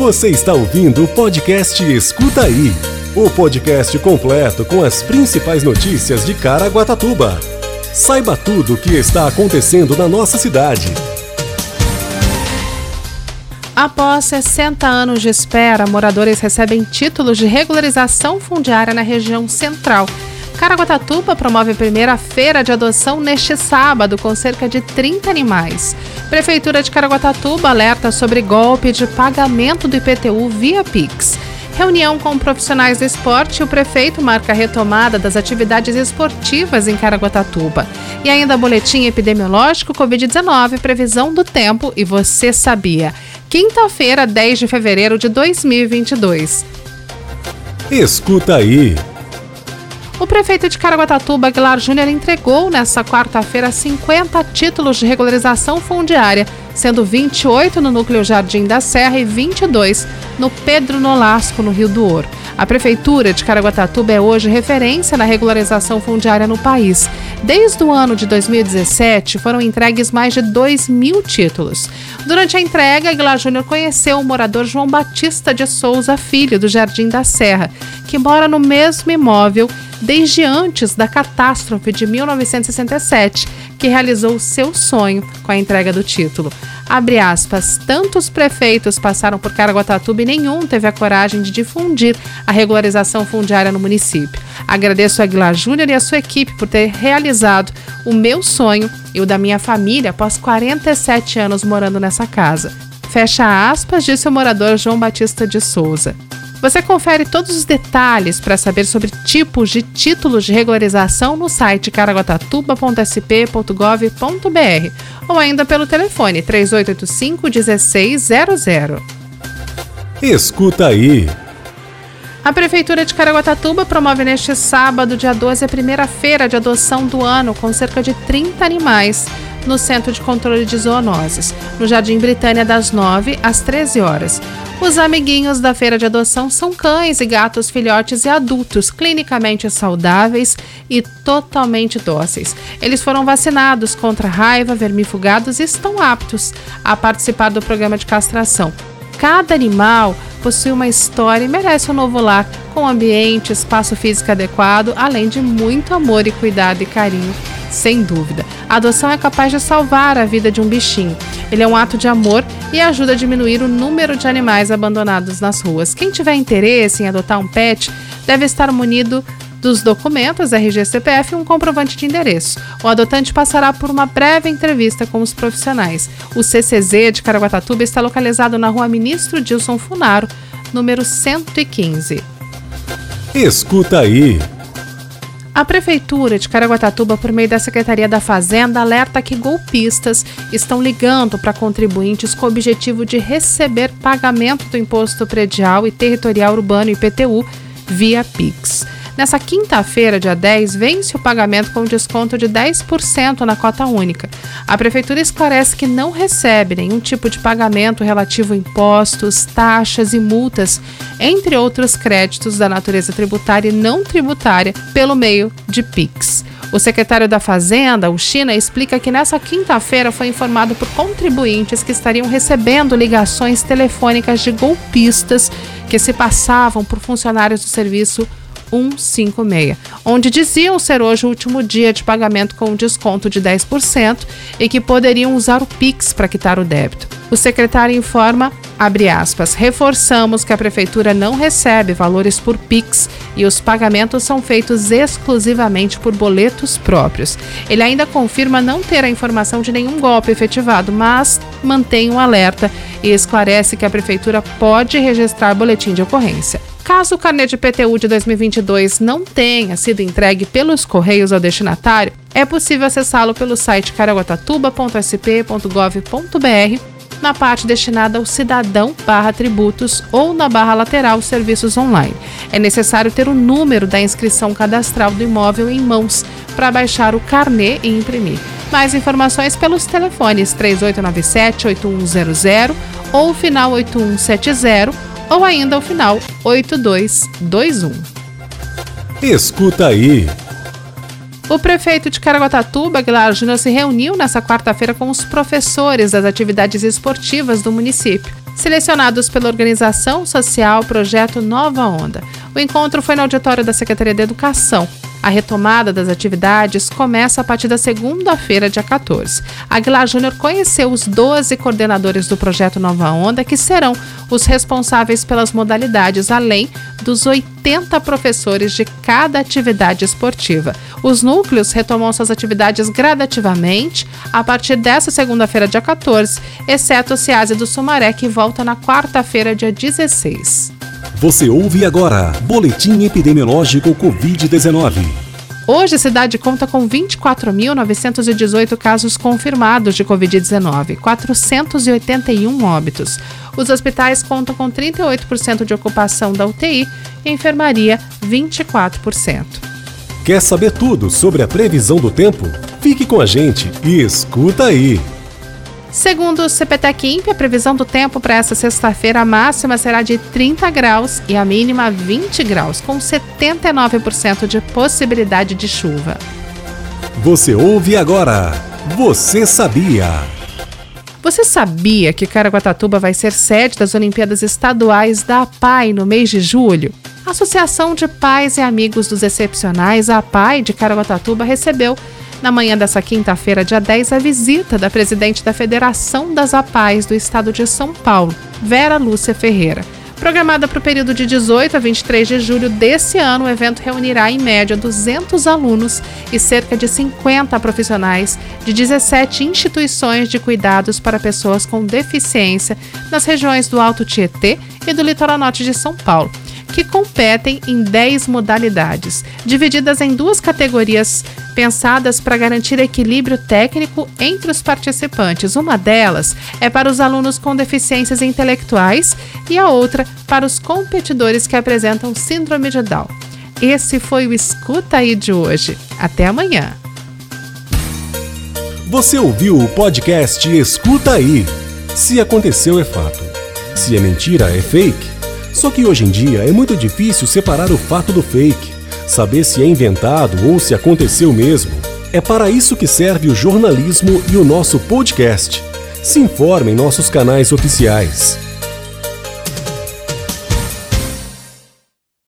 Você está ouvindo o podcast Escuta Aí o podcast completo com as principais notícias de Caraguatatuba. Saiba tudo o que está acontecendo na nossa cidade. Após 60 anos de espera, moradores recebem títulos de regularização fundiária na região central. Caraguatatuba promove a primeira feira de adoção neste sábado, com cerca de 30 animais. Prefeitura de Caraguatatuba alerta sobre golpe de pagamento do IPTU via Pix. Reunião com profissionais do esporte, o prefeito marca a retomada das atividades esportivas em Caraguatatuba. E ainda boletim epidemiológico Covid-19, previsão do tempo e você sabia. Quinta-feira, 10 de fevereiro de 2022. Escuta aí. O prefeito de Caraguatatuba, Aguilar Júnior, entregou nesta quarta-feira 50 títulos de regularização fundiária, sendo 28 no núcleo Jardim da Serra e 22 no Pedro Nolasco, no Rio do Ouro. A Prefeitura de Caraguatatuba é hoje referência na regularização fundiária no país. Desde o ano de 2017, foram entregues mais de 2 mil títulos. Durante a entrega, Aguilar Júnior conheceu o morador João Batista de Souza Filho, do Jardim da Serra, que mora no mesmo imóvel desde antes da catástrofe de 1967, que realizou seu sonho com a entrega do título. Abre aspas, tantos prefeitos passaram por Caraguatatuba e nenhum teve a coragem de difundir a regularização fundiária no município. Agradeço a Aguilar Júnior e a sua equipe por ter realizado o meu sonho e o da minha família após 47 anos morando nessa casa. Fecha aspas, disse o morador João Batista de Souza. Você confere todos os detalhes para saber sobre tipos de títulos de regularização no site caraguatatuba.sp.gov.br ou ainda pelo telefone 3885 1600. Escuta aí. A Prefeitura de Caraguatatuba promove neste sábado, dia 12, a primeira feira de adoção do ano, com cerca de 30 animais, no Centro de Controle de Zoonoses, no Jardim Britânia, das 9 às 13 horas. Os amiguinhos da feira de adoção são cães e gatos filhotes e adultos, clinicamente saudáveis e totalmente dóceis. Eles foram vacinados contra raiva, vermifugados e estão aptos a participar do programa de castração. Cada animal possui uma história e merece um novo lar, com ambiente, espaço físico adequado, além de muito amor e cuidado e carinho, sem dúvida. A adoção é capaz de salvar a vida de um bichinho. Ele é um ato de amor e ajuda a diminuir o número de animais abandonados nas ruas. Quem tiver interesse em adotar um pet deve estar munido dos documentos RG CPF e um comprovante de endereço. O adotante passará por uma breve entrevista com os profissionais. O CCZ de Caraguatatuba está localizado na rua Ministro Dilson Funaro, número 115. Escuta aí. A Prefeitura de Caraguatatuba, por meio da Secretaria da Fazenda, alerta que golpistas estão ligando para contribuintes com o objetivo de receber pagamento do Imposto Predial e Territorial Urbano IPTU via Pix. Nessa quinta-feira, dia 10, vence o pagamento com desconto de 10% na cota única. A Prefeitura esclarece que não recebe nenhum tipo de pagamento relativo a impostos, taxas e multas, entre outros créditos da natureza tributária e não tributária, pelo meio de PIX. O secretário da Fazenda, o China, explica que nessa quinta-feira foi informado por contribuintes que estariam recebendo ligações telefônicas de golpistas que se passavam por funcionários do serviço 156, onde diziam ser hoje o último dia de pagamento com um desconto de 10% e que poderiam usar o Pix para quitar o débito. O secretário informa, abre aspas, reforçamos que a prefeitura não recebe valores por Pix e os pagamentos são feitos exclusivamente por boletos próprios. Ele ainda confirma não ter a informação de nenhum golpe efetivado, mas mantém um alerta e esclarece que a prefeitura pode registrar boletim de ocorrência. Caso o carnê de PTU de 2022 não tenha sido entregue pelos Correios ao destinatário, é possível acessá-lo pelo site caraguatatuba.sp.gov.br na parte destinada ao cidadão barra tributos ou na barra lateral serviços online. É necessário ter o número da inscrição cadastral do imóvel em mãos para baixar o carnê e imprimir. Mais informações pelos telefones 3897-8100 ou final 8170 ou ainda o final 8221. Escuta aí. O prefeito de Caraguatatuba, Aguilar Júnior, se reuniu nessa quarta-feira com os professores das atividades esportivas do município. selecionados pela organização social Projeto Nova Onda. O encontro foi no auditório da Secretaria de Educação. A retomada das atividades começa a partir da segunda-feira, dia 14. Aguilar Júnior conheceu os 12 coordenadores do projeto Nova Onda, que serão os responsáveis pelas modalidades, além dos 80 professores de cada atividade esportiva. Os núcleos retomam suas atividades gradativamente a partir dessa segunda-feira, dia 14, exceto o Ciase do Sumaré, que volta na quarta-feira, dia 16. Você ouve agora Boletim Epidemiológico Covid-19. Hoje a cidade conta com 24.918 casos confirmados de Covid-19, 481 óbitos. Os hospitais contam com 38% de ocupação da UTI e enfermaria 24%. Quer saber tudo sobre a previsão do tempo? Fique com a gente e escuta aí! Segundo o CPTEC INPE, a previsão do tempo para essa sexta-feira, a máxima será de 30 graus e a mínima 20 graus, com 79% de possibilidade de chuva. Você ouve agora. Você sabia? Você sabia que Caraguatatuba vai ser sede das Olimpíadas Estaduais da APAI no mês de julho? A Associação de Pais e Amigos dos Excepcionais, a APAI de Caraguatatuba, recebeu na manhã dessa quinta-feira, dia 10, a visita da presidente da Federação das APAES do estado de São Paulo, Vera Lúcia Ferreira. Programada para o período de 18 a 23 de julho desse ano, o evento reunirá em média 200 alunos e cerca de 50 profissionais de 17 instituições de cuidados para pessoas com deficiência nas regiões do Alto Tietê e do litoral norte de São Paulo que competem em 10 modalidades, divididas em duas categorias pensadas para garantir equilíbrio técnico entre os participantes. Uma delas é para os alunos com deficiências intelectuais e a outra para os competidores que apresentam síndrome de Down. Esse foi o Escuta aí de hoje. Até amanhã. Você ouviu o podcast Escuta aí. Se aconteceu é fato. Se é mentira é fake. Só que hoje em dia é muito difícil separar o fato do fake, saber se é inventado ou se aconteceu mesmo. É para isso que serve o jornalismo e o nosso podcast. Se informe em nossos canais oficiais.